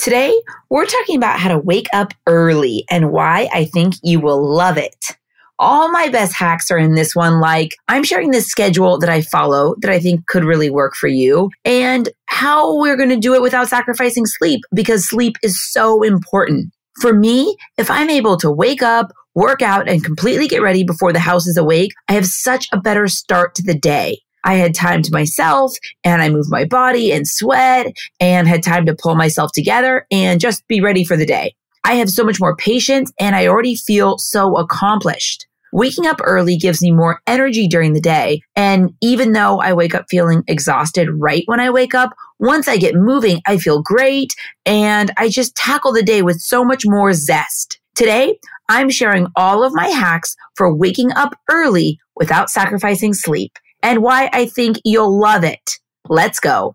Today, we're talking about how to wake up early and why I think you will love it. All my best hacks are in this one. Like, I'm sharing this schedule that I follow that I think could really work for you and how we're going to do it without sacrificing sleep because sleep is so important. For me, if I'm able to wake up, work out, and completely get ready before the house is awake, I have such a better start to the day. I had time to myself and I moved my body and sweat and had time to pull myself together and just be ready for the day. I have so much more patience and I already feel so accomplished. Waking up early gives me more energy during the day. And even though I wake up feeling exhausted right when I wake up, once I get moving, I feel great and I just tackle the day with so much more zest. Today, I'm sharing all of my hacks for waking up early without sacrificing sleep and why I think you'll love it. Let's go.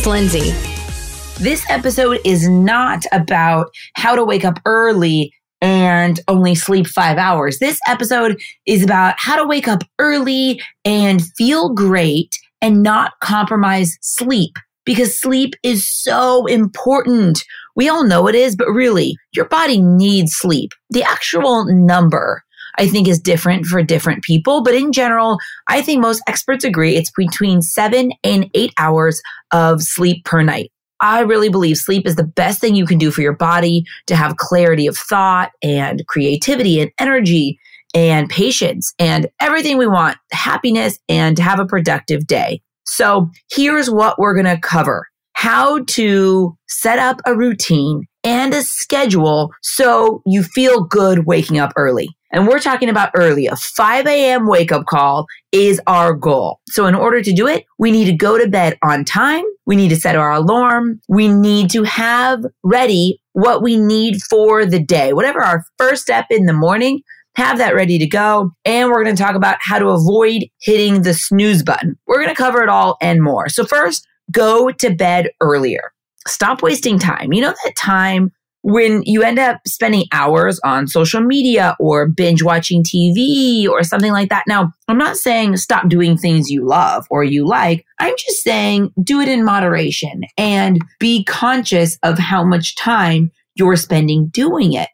Lindsay. This episode is not about how to wake up early and only sleep five hours. This episode is about how to wake up early and feel great and not compromise sleep because sleep is so important. We all know it is, but really, your body needs sleep. The actual number I think is different for different people. But in general, I think most experts agree it's between seven and eight hours of sleep per night. I really believe sleep is the best thing you can do for your body to have clarity of thought and creativity and energy and patience and everything we want, happiness and to have a productive day. So here's what we're going to cover. How to set up a routine and a schedule so you feel good waking up early. And we're talking about early. A 5 a.m. wake up call is our goal. So in order to do it, we need to go to bed on time. We need to set our alarm. We need to have ready what we need for the day. Whatever our first step in the morning, have that ready to go. And we're going to talk about how to avoid hitting the snooze button. We're going to cover it all and more. So first, go to bed earlier. Stop wasting time. You know that time when you end up spending hours on social media or binge watching TV or something like that. Now, I'm not saying stop doing things you love or you like. I'm just saying do it in moderation and be conscious of how much time you're spending doing it.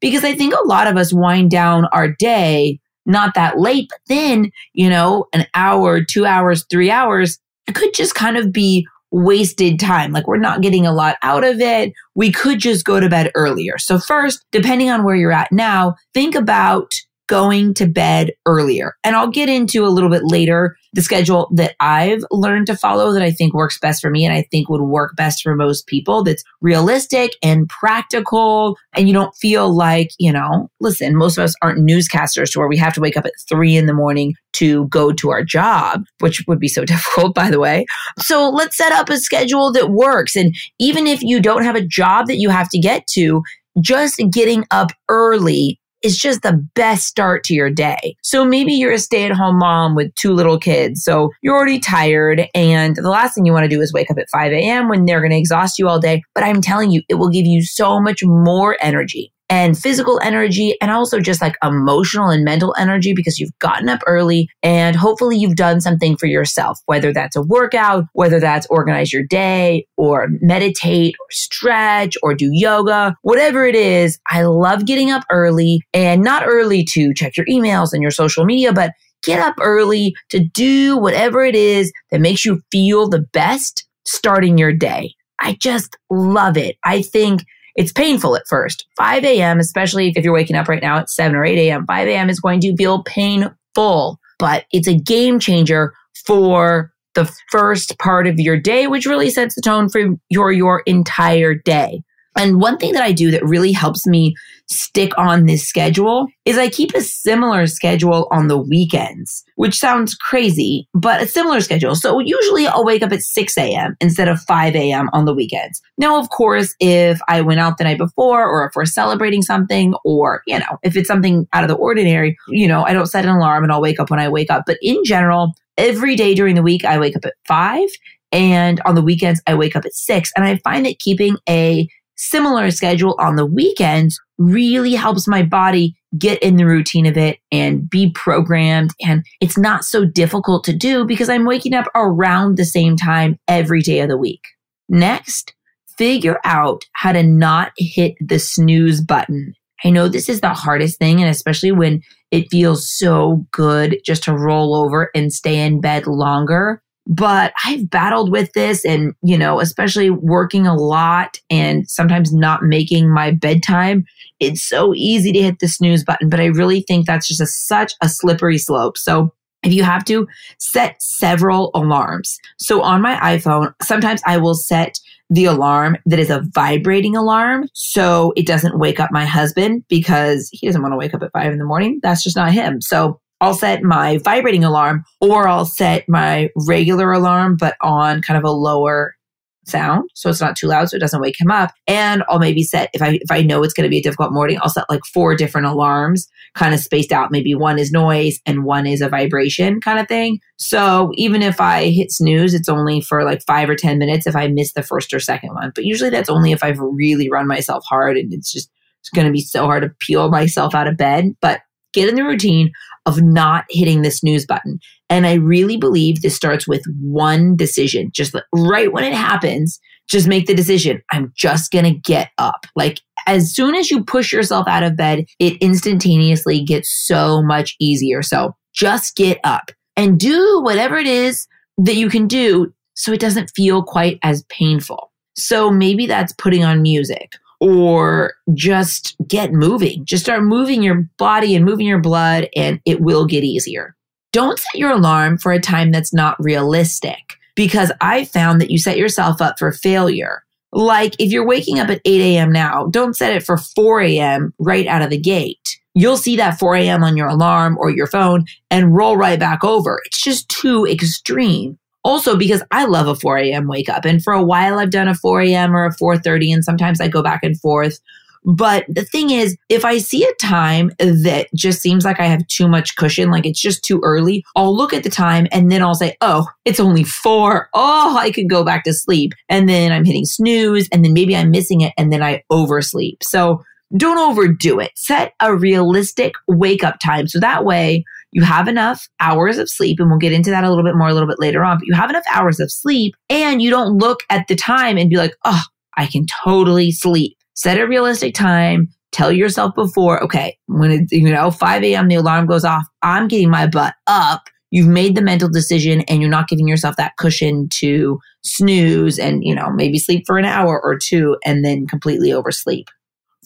Because I think a lot of us wind down our day not that late, but then, you know, an hour, two hours, three hours, it could just kind of be wasted time. Like we're not getting a lot out of it. We could just go to bed earlier. So first, depending on where you're at now, think about going to bed earlier. And I'll get into a little bit later the schedule that I've learned to follow that I think works best for me and I think would work best for most people that's realistic and practical. And you don't feel like, you know, listen, most of us aren't newscasters to where we have to wake up at three in the morning to go to our job, which would be so difficult, by the way. So let's set up a schedule that works. And even if you don't have a job that you have to get to, just getting up early is just the best start to your day. So maybe you're a stay at home mom with two little kids. So you're already tired. And the last thing you want to do is wake up at 5 a.m. when they're going to exhaust you all day. But I'm telling you, it will give you so much more energy and physical energy and also just like emotional and mental energy because you've gotten up early and hopefully you've done something for yourself, whether that's a workout, whether that's organize your day or meditate or stretch or do yoga, whatever it is. I love getting up early and not early to check your emails and your social media, but get up early to do whatever it is that makes you feel the best starting your day. I just love it. I think it's painful at first. 5 a.m., especially if you're waking up right now at 7 or 8 a.m., 5 a.m. is going to feel painful, but it's a game changer for the first part of your day, which really sets the tone for your, your entire day. And one thing that I do that really helps me stick on this schedule is I keep a similar schedule on the weekends, which sounds crazy, but a similar schedule. So usually I'll wake up at 6 a.m. instead of 5 a.m. on the weekends. Now, of course, if I went out the night before or if we're celebrating something or, you know, if it's something out of the ordinary, you know, I don't set an alarm and I'll wake up when I wake up. But in general, every day during the week, I wake up at 5 and on the weekends, I wake up at 6. And I find that keeping a similar schedule on the weekends really helps my body get in the routine of it and be programmed. And it's not so difficult to do because I'm waking up around the same time every day of the week. Next, figure out how to not hit the snooze button. I know this is the hardest thing, and especially when it feels so good just to roll over and stay in bed longer. But I've battled with this and, you know, especially working a lot and sometimes not making my bedtime. It's so easy to hit the snooze button, but I really think that's just a, such a slippery slope. So if you have to set several alarms. So on my iPhone, sometimes I will set the alarm that is a vibrating alarm. So it doesn't wake up my husband because he doesn't want to wake up at five in the morning. That's just not him. So I'll set my vibrating alarm or I'll set my regular alarm, but on kind of a lower sound. So it's not too loud so it doesn't wake him up. And i'll maybe set if i if i know it's going to be a difficult morning i'll set like four different alarms kind of spaced out. Maybe one is noise and one is a vibration kind of thing. So even if i hit snooze it's only for like five or ten minutes if i miss the first or second one. But usually that's only if i've really run myself hard and it's just it's going to be so hard to peel myself out of bed. But get in the routine of not hitting the snooze button. And I really believe this starts with one decision. Just right when it happens, just make the decision. I'm just going to get up. Like as soon as you push yourself out of bed, it instantaneously gets so much easier. So just get up and do whatever it is that you can do so it doesn't feel quite as painful. So maybe that's putting on music or just get moving. Just start moving your body and moving your blood, and it will get easier. Don't set your alarm for a time that's not realistic because I found that you set yourself up for failure. Like if you're waking up at 8 a.m. now, don't set it for 4 a.m. right out of the gate. You'll see that 4 a.m. on your alarm or your phone and roll right back over. It's just too extreme. Also, because I love a 4 a.m. wake up. And for a while, I've done a 4 a.m. or a 4.30, and sometimes I go back and forth. But the thing is, if I see a time that just seems like I have too much cushion, like it's just too early, I'll look at the time and then I'll say, oh, it's only four. Oh, I could go back to sleep. And then I'm hitting snooze and then maybe I'm missing it and then I oversleep. So don't overdo it. Set a realistic wake up time. So that way you have enough hours of sleep, and we'll get into that a little bit more a little bit later on, but you have enough hours of sleep and you don't look at the time and be like, oh, I can totally sleep. Set a realistic time. Tell yourself before, okay, when it's, you know, 5 a.m., the alarm goes off, I'm getting my butt up. You've made the mental decision and you're not giving yourself that cushion to snooze and, you know, maybe sleep for an hour or two and then completely oversleep.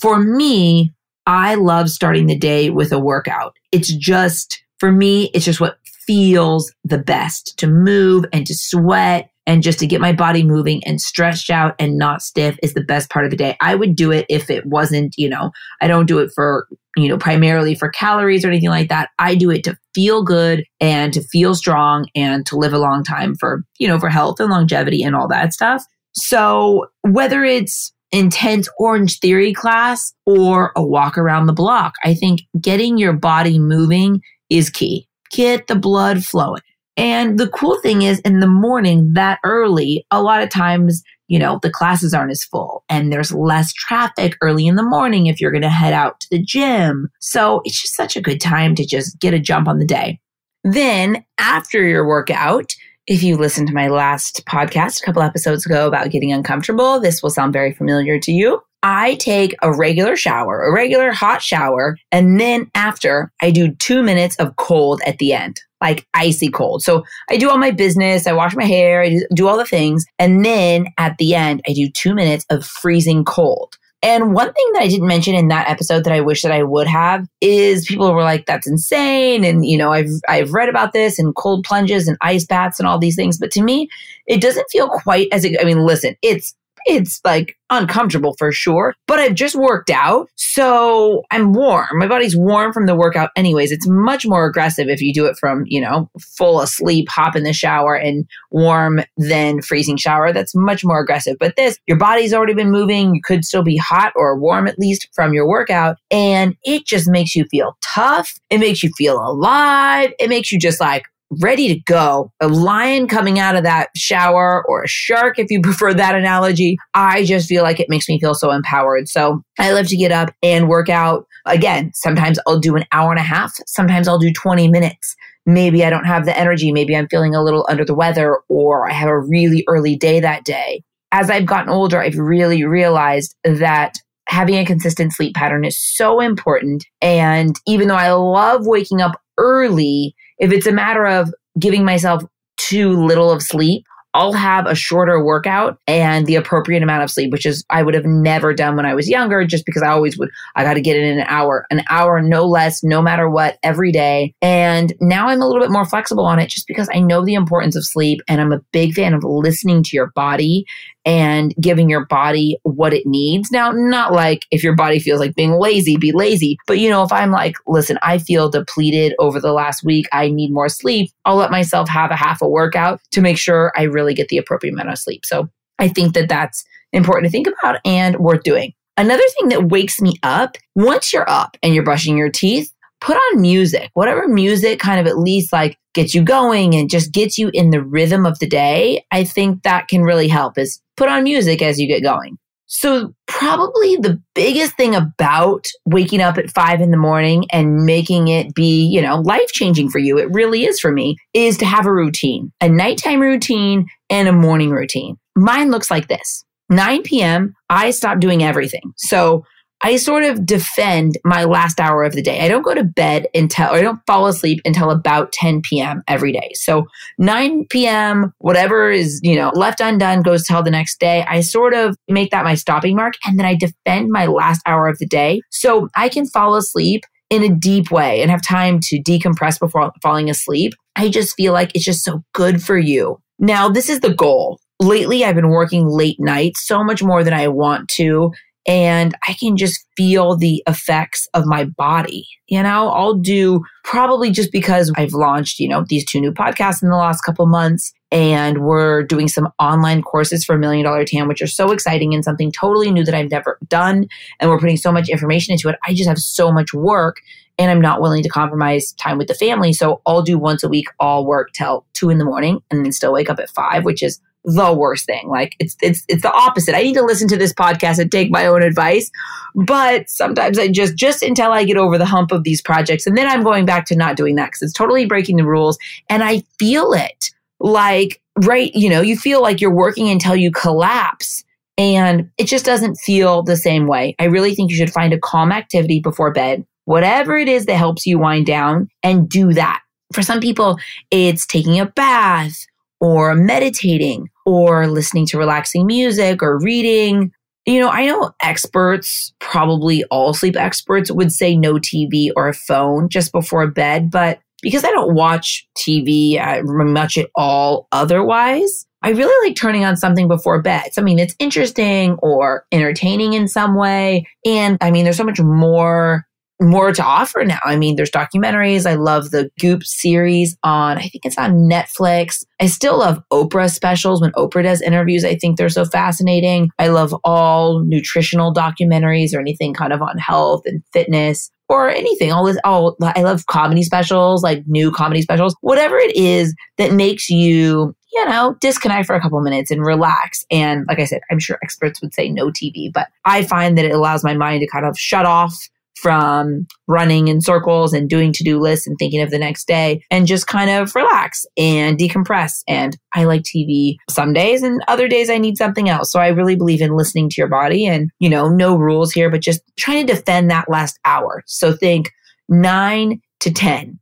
For me, I love starting the day with a workout. It's just, for me, it's just what feels the best to move and to sweat and just to get my body moving and stretched out and not stiff is the best part of the day. I would do it if it wasn't, you know, I don't do it for, you know, primarily for calories or anything like that. I do it to feel good and to feel strong and to live a long time for, you know, for health and longevity and all that stuff. So whether it's intense Orange Theory class or a walk around the block. I think getting your body moving is key. Get the blood flowing. And the cool thing is in the morning that early, a lot of times, you know, the classes aren't as full and there's less traffic early in the morning if you're going to head out to the gym. So it's just such a good time to just get a jump on the day. Then after your workout, if you listened to my last podcast a couple episodes ago about getting uncomfortable, this will sound very familiar to you. I take a regular shower, a regular hot shower, and then after I do two minutes of cold at the end, like icy cold. So I do all my business, I wash my hair, I do all the things. And then at the end, I do two minutes of freezing cold. And one thing that I didn't mention in that episode that I wish that I would have is people were like, that's insane. And, you know, I've, I've read about this and cold plunges and ice baths and all these things. But to me, it doesn't feel quite as, I mean, listen, it's It's like uncomfortable for sure, but I've just worked out. So I'm warm. My body's warm from the workout, anyways. It's much more aggressive if you do it from, you know, full asleep, hop in the shower and warm, then freezing shower. That's much more aggressive. But this, your body's already been moving. You could still be hot or warm at least from your workout. And it just makes you feel tough. It makes you feel alive. It makes you just like, ready to go. A lion coming out of that shower or a shark, if you prefer that analogy. I just feel like it makes me feel so empowered. So I love to get up and work out. Again, sometimes I'll do an hour and a half. Sometimes I'll do 20 minutes. Maybe I don't have the energy. Maybe I'm feeling a little under the weather or I have a really early day that day. As I've gotten older, I've really realized that having a consistent sleep pattern is so important. And even though I love waking up early, if it's a matter of giving myself too little of sleep, I'll have a shorter workout and the appropriate amount of sleep, which is I would have never done when I was younger, just because I always would, I got to get in an hour, an hour, no less, no matter what, every day. And now I'm a little bit more flexible on it just because I know the importance of sleep and I'm a big fan of listening to your body and giving your body what it needs. Now, not like if your body feels like being lazy, be lazy. But, you know, if I'm like, listen, I feel depleted over the last week, I need more sleep, I'll let myself have a half a workout to make sure I really get the appropriate amount of sleep. So I think that that's important to think about and worth doing. Another thing that wakes me up once you're up and you're brushing your teeth, put on music, whatever music kind of at least like gets you going and just gets you in the rhythm of the day. I think that can really help is put on music as you get going. So, probably the biggest thing about waking up at five in the morning and making it be, you know, life changing for you, it really is for me, is to have a routine, a nighttime routine and a morning routine. Mine looks like this 9 p.m., I stop doing everything. So, I sort of defend my last hour of the day. I don't go to bed until, or I don't fall asleep until about 10 p.m. every day. So 9 p.m., whatever is, you know, left undone goes till the next day. I sort of make that my stopping mark and then I defend my last hour of the day. So I can fall asleep in a deep way and have time to decompress before falling asleep. I just feel like it's just so good for you. Now, this is the goal lately I've been working late nights so much more than I want to and I can just feel the effects of my body. You know, I'll do probably just because I've launched, you know, these two new podcasts in the last couple months and we're doing some online courses for Million Dollar Tan, which are so exciting and something totally new that I've never done. And we're putting so much information into it. I just have so much work and I'm not willing to compromise time with the family. So I'll do once a week, all work till two in the morning and then still wake up at five, which is the worst thing. Like it's it's it's the opposite. I need to listen to this podcast and take my own advice, but sometimes I just just until I get over the hump of these projects and then I'm going back to not doing that cuz it's totally breaking the rules and I feel it. Like right, you know, you feel like you're working until you collapse and it just doesn't feel the same way. I really think you should find a calm activity before bed. Whatever it is that helps you wind down and do that. For some people, it's taking a bath or meditating or listening to relaxing music or reading. You know, I know experts, probably all sleep experts, would say no TV or a phone just before bed. But because I don't watch TV uh, much at all otherwise, I really like turning on something before bed, something that's interesting or entertaining in some way. And I mean, there's so much more more to offer now. I mean, there's documentaries. I love the Goop series on, I think it's on Netflix. I still love Oprah specials when Oprah does interviews. I think they're so fascinating. I love all nutritional documentaries or anything kind of on health and fitness or anything. All this, oh, I love comedy specials, like new comedy specials, whatever it is that makes you, you know, disconnect for a couple minutes and relax. And like I said, I'm sure experts would say no TV, but I find that it allows my mind to kind of shut off from running in circles and doing to do lists and thinking of the next day and just kind of relax and decompress. And I like TV some days and other days I need something else. So I really believe in listening to your body and, you know, no rules here, but just trying to defend that last hour. So think nine to 10.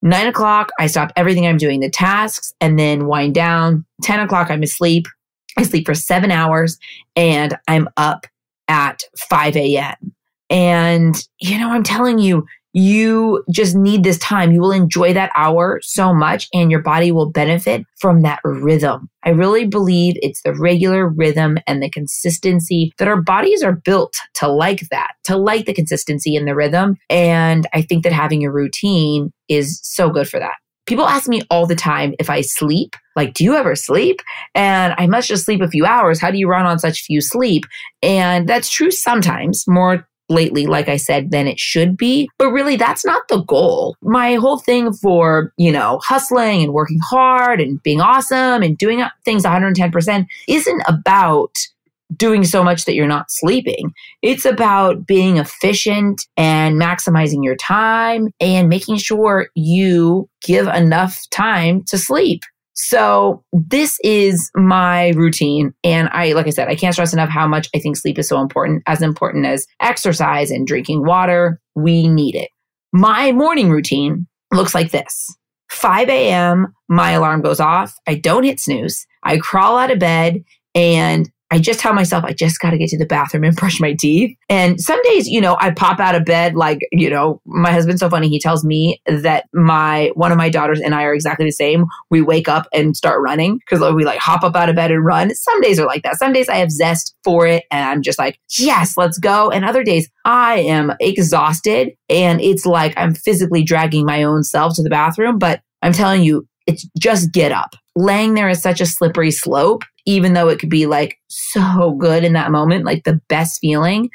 Nine o'clock, I stop everything I'm doing, the tasks, and then wind down. 10 o'clock, I'm asleep. I sleep for seven hours and I'm up at 5 a.m. And, you know, I'm telling you, you just need this time. You will enjoy that hour so much and your body will benefit from that rhythm. I really believe it's the regular rhythm and the consistency that our bodies are built to like that, to like the consistency and the rhythm. And I think that having a routine is so good for that. People ask me all the time if I sleep, like, do you ever sleep? And I must just sleep a few hours. How do you run on such few sleep? And that's true sometimes, more lately, like I said, than it should be. But really, that's not the goal. My whole thing for, you know, hustling and working hard and being awesome and doing things 110% isn't about doing so much that you're not sleeping. It's about being efficient and maximizing your time and making sure you give enough time to sleep. So this is my routine. And I, like I said, I can't stress enough how much I think sleep is so important, as important as exercise and drinking water. We need it. My morning routine looks like this. 5 a.m., my alarm goes off. I don't hit snooze. I crawl out of bed and I just tell myself I just got to get to the bathroom and brush my teeth. And some days, you know, I pop out of bed like, you know, my husband's so funny. He tells me that my one of my daughters and I are exactly the same. We wake up and start running because we like hop up out of bed and run. Some days are like that. Some days I have zest for it and I'm just like, yes, let's go. And other days I am exhausted and it's like I'm physically dragging my own self to the bathroom. But I'm telling you, it's just get up. Laying there is such a slippery slope even though it could be like so good in that moment, like the best feeling.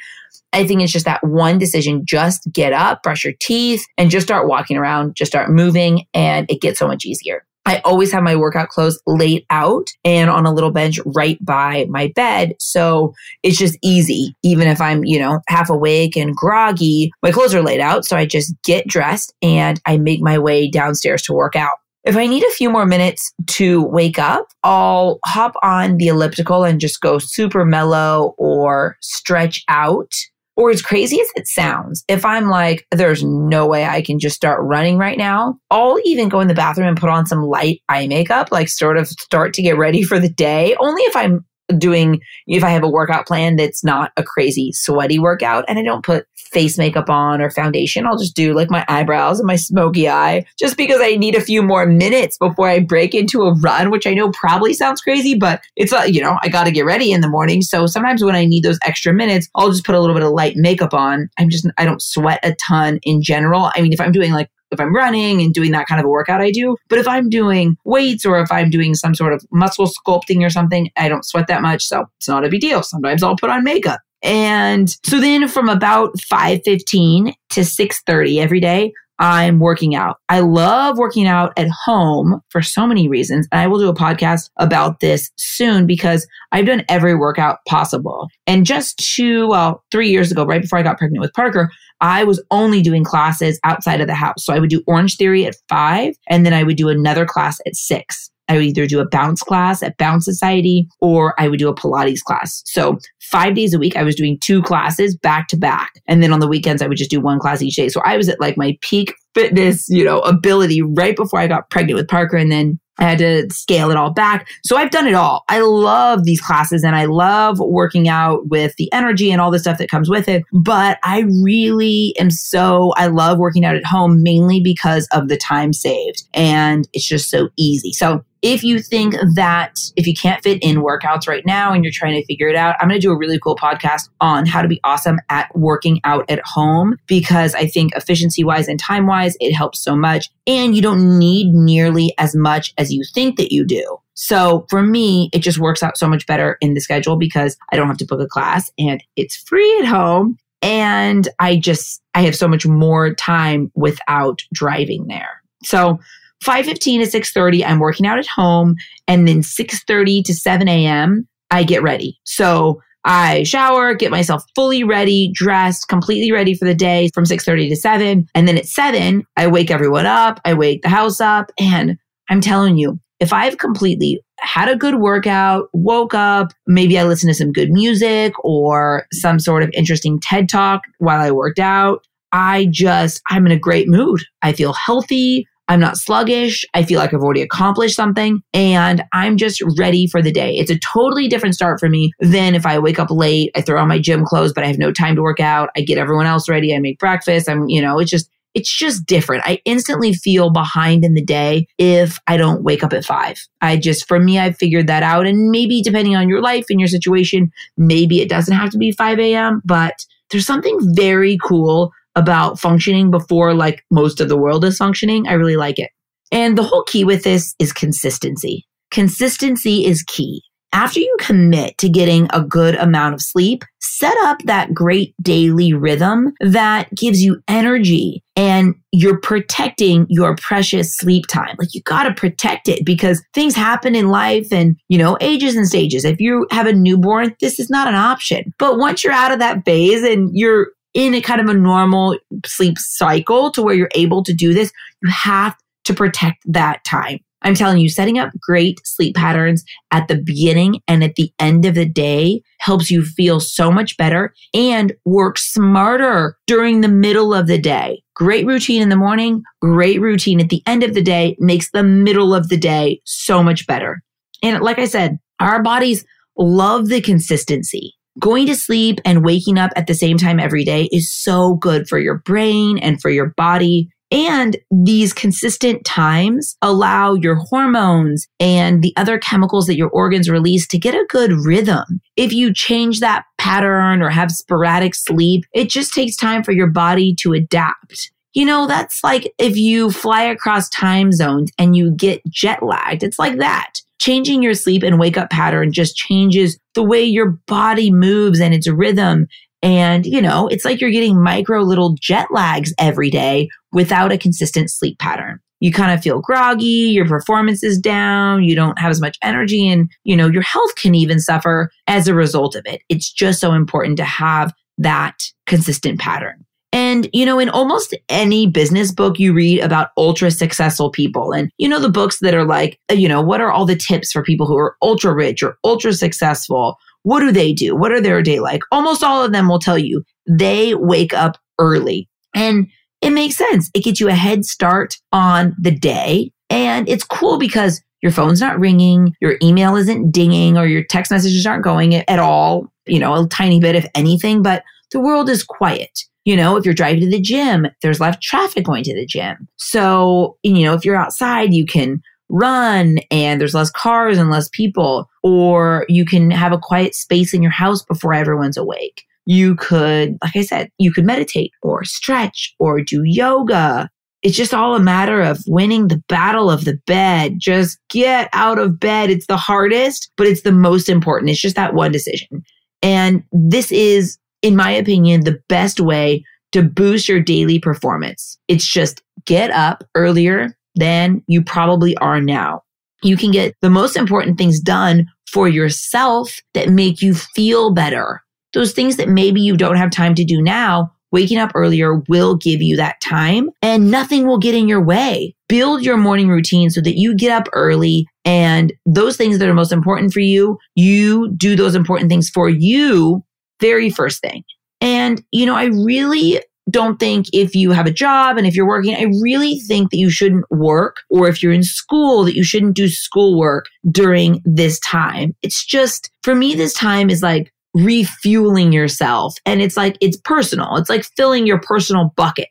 I think it's just that one decision just get up, brush your teeth, and just start walking around, just start moving, and it gets so much easier. I always have my workout clothes laid out and on a little bench right by my bed. So it's just easy. Even if I'm, you know, half awake and groggy, my clothes are laid out. So I just get dressed and I make my way downstairs to work out. If I need a few more minutes to wake up, I'll hop on the elliptical and just go super mellow or stretch out. Or as crazy as it sounds, if I'm like, there's no way I can just start running right now, I'll even go in the bathroom and put on some light eye makeup, like sort of start to get ready for the day. Only if I'm doing if I have a workout plan that's not a crazy sweaty workout and I don't put face makeup on or foundation, I'll just do like my eyebrows and my smoky eye just because I need a few more minutes before I break into a run, which I know probably sounds crazy, but it's uh, you know, I got to get ready in the morning. So sometimes when I need those extra minutes, I'll just put a little bit of light makeup on. I'm just I don't sweat a ton in general. I mean, if I'm doing like if I'm running and doing that kind of a workout, I do. But if I'm doing weights or if I'm doing some sort of muscle sculpting or something, I don't sweat that much. So it's not a big deal. Sometimes I'll put on makeup. And so then from about 5:15 to 6:30 every day, I'm working out. I love working out at home for so many reasons. And I will do a podcast about this soon because I've done every workout possible. And just two, well, three years ago, right before I got pregnant with Parker, I was only doing classes outside of the house. So I would do Orange Theory at five, and then I would do another class at six. I would either do a bounce class at Bounce Society or I would do a Pilates class. So five days a week, I was doing two classes back to back. And then on the weekends, I would just do one class each day. So I was at like my peak fitness, you know, ability right before I got pregnant with Parker. And then I had to scale it all back. So I've done it all. I love these classes and I love working out with the energy and all the stuff that comes with it. But I really am so, I love working out at home mainly because of the time saved and it's just so easy. So if you think that if you can't fit in workouts right now and you're trying to figure it out, I'm going to do a really cool podcast on how to be awesome at working out at home because I think efficiency wise and time wise, it helps so much. And you don't need nearly as much as you think that you do. So for me, it just works out so much better in the schedule because I don't have to book a class and it's free at home. And I just, I have so much more time without driving there. So 5.15 to 6.30 i'm working out at home and then 6.30 to 7 a.m i get ready so i shower get myself fully ready dressed completely ready for the day from 6.30 to 7 and then at 7 i wake everyone up i wake the house up and i'm telling you if i've completely had a good workout woke up maybe i listen to some good music or some sort of interesting ted talk while i worked out I just, I'm in a great mood. I feel healthy. I'm not sluggish. I feel like I've already accomplished something and I'm just ready for the day. It's a totally different start for me than if I wake up late, I throw on my gym clothes, but I have no time to work out. I get everyone else ready. I make breakfast. I'm, you know, it's just, it's just different. I instantly feel behind in the day if I don't wake up at five. I just, for me, I figured that out. And maybe depending on your life and your situation, maybe it doesn't have to be 5 a.m., but there's something very cool about functioning before like most of the world is functioning. I really like it. And the whole key with this is consistency. Consistency is key. After you commit to getting a good amount of sleep, set up that great daily rhythm that gives you energy and you're protecting your precious sleep time. Like you got to protect it because things happen in life and, you know, ages and stages. If you have a newborn, this is not an option. But once you're out of that phase and you're in a kind of a normal sleep cycle to where you're able to do this, you have to protect that time. I'm telling you, setting up great sleep patterns at the beginning and at the end of the day helps you feel so much better and work smarter during the middle of the day. Great routine in the morning, great routine at the end of the day makes the middle of the day so much better. And like I said, our bodies love the consistency. Going to sleep and waking up at the same time every day is so good for your brain and for your body. And these consistent times allow your hormones and the other chemicals that your organs release to get a good rhythm. If you change that pattern or have sporadic sleep, it just takes time for your body to adapt. You know, that's like if you fly across time zones and you get jet lagged. It's like that. Changing your sleep and wake up pattern just changes the way your body moves and its rhythm and, you know, it's like you're getting micro little jet lags every day without a consistent sleep pattern. You kind of feel groggy, your performance is down, you don't have as much energy, and, you know, your health can even suffer as a result of it. It's just so important to have that consistent pattern. And, you know, in almost any business book you read about ultra successful people, and, you know, the books that are like, you know, what are all the tips for people who are ultra rich or ultra successful? What do they do? What are their day like? Almost all of them will tell you they wake up early. And it makes sense. It gets you a head start on the day. And it's cool because your phone's not ringing, your email isn't dinging, or your text messages aren't going at all, you know, a tiny bit, if anything, but the world is quiet. You know, if you're driving to the gym, there's less traffic going to the gym. So, you know, if you're outside, you can run and there's less cars and less people, or you can have a quiet space in your house before everyone's awake. You could, like I said, you could meditate or stretch or do yoga. It's just all a matter of winning the battle of the bed. Just get out of bed. It's the hardest, but it's the most important. It's just that one decision. And this is, in my opinion, the best way to boost your daily performance. It's just get up earlier, than you probably are now. You can get the most important things done for yourself that make you feel better. Those things that maybe you don't have time to do now, waking up earlier will give you that time and nothing will get in your way. Build your morning routine so that you get up early and those things that are most important for you, you do those important things for you very first thing. And, you know, I really don't think if you have a job and if you're working, I really think that you shouldn't work or if you're in school that you shouldn't do schoolwork during this time. It's just, for me, this time is like refueling yourself and it's like, it's personal. It's like filling your personal bucket.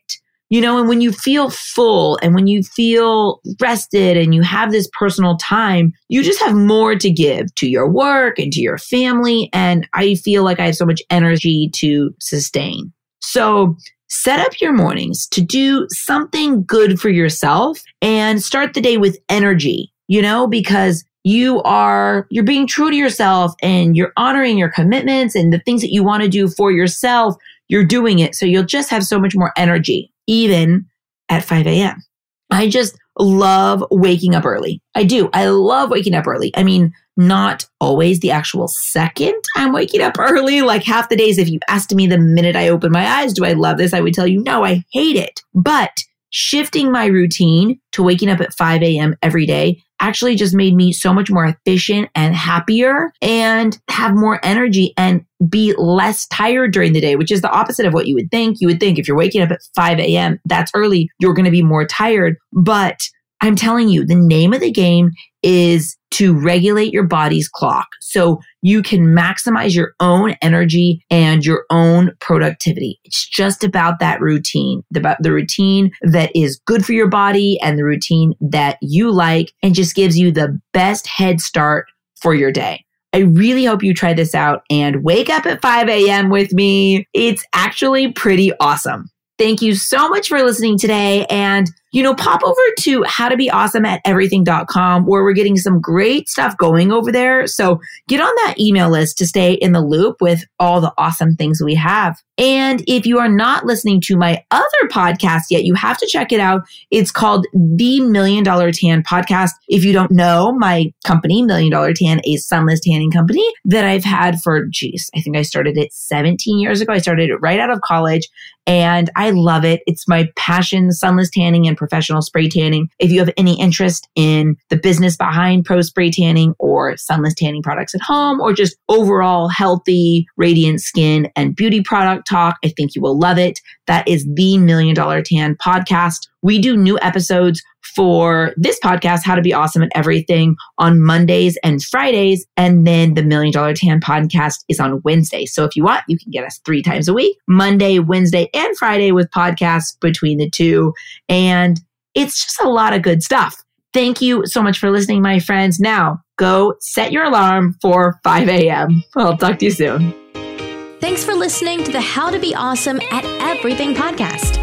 You know, and when you feel full and when you feel rested and you have this personal time, you just have more to give to your work and to your family. And I feel like I have so much energy to sustain. So set up your mornings to do something good for yourself and start the day with energy, you know, because you are you're being true to yourself and you're honoring your commitments and the things that you want to do for yourself. You're doing it. So you'll just have so much more energy even at 5 a.m i just love waking up early i do i love waking up early i mean not always the actual second I'm waking up early. Like half the days, if you asked me the minute I open my eyes, do I love this? I would tell you, no, I hate it. But shifting my routine to waking up at 5 a.m. every day actually just made me so much more efficient and happier and have more energy and be less tired during the day, which is the opposite of what you would think. You would think if you're waking up at 5 a.m., that's early, you're going to be more tired. But I'm telling you, the name of the game is to regulate your body's clock so you can maximize your own energy and your own productivity. It's just about that routine, about the routine that is good for your body and the routine that you like and just gives you the best head start for your day. I really hope you try this out and wake up at 5 a.m. with me. It's actually pretty awesome. Thank you so much for listening today. And you know, pop over to how to be awesome at everything.com where we're getting some great stuff going over there. So get on that email list to stay in the loop with all the awesome things we have. And if you are not listening to my other podcast yet, you have to check it out. It's called the Million Dollar Tan Podcast. If you don't know, my company, Million Dollar Tan, a sunless tanning company that I've had for, geez, I think I started it 17 years ago. I started it right out of college and I love it. It's my passion, sunless tanning and professional spray tanning. If you have any interest in the business behind pro spray tanning or sunless tanning products at home or just overall healthy, radiant skin and beauty product talk, I think you will love it. That is the Million Dollar Tan podcast. We do new episodes for this podcast, How to Be Awesome at Everything, on Mondays and Fridays. And then the Million Dollar Tan podcast is on Wednesday. So if you want, you can get us three times a week Monday, Wednesday, and Friday with podcasts between the two. And it's just a lot of good stuff. Thank you so much for listening, my friends. Now go set your alarm for 5 a.m. I'll talk to you soon. Thanks for listening to the How to Be Awesome at Everything podcast.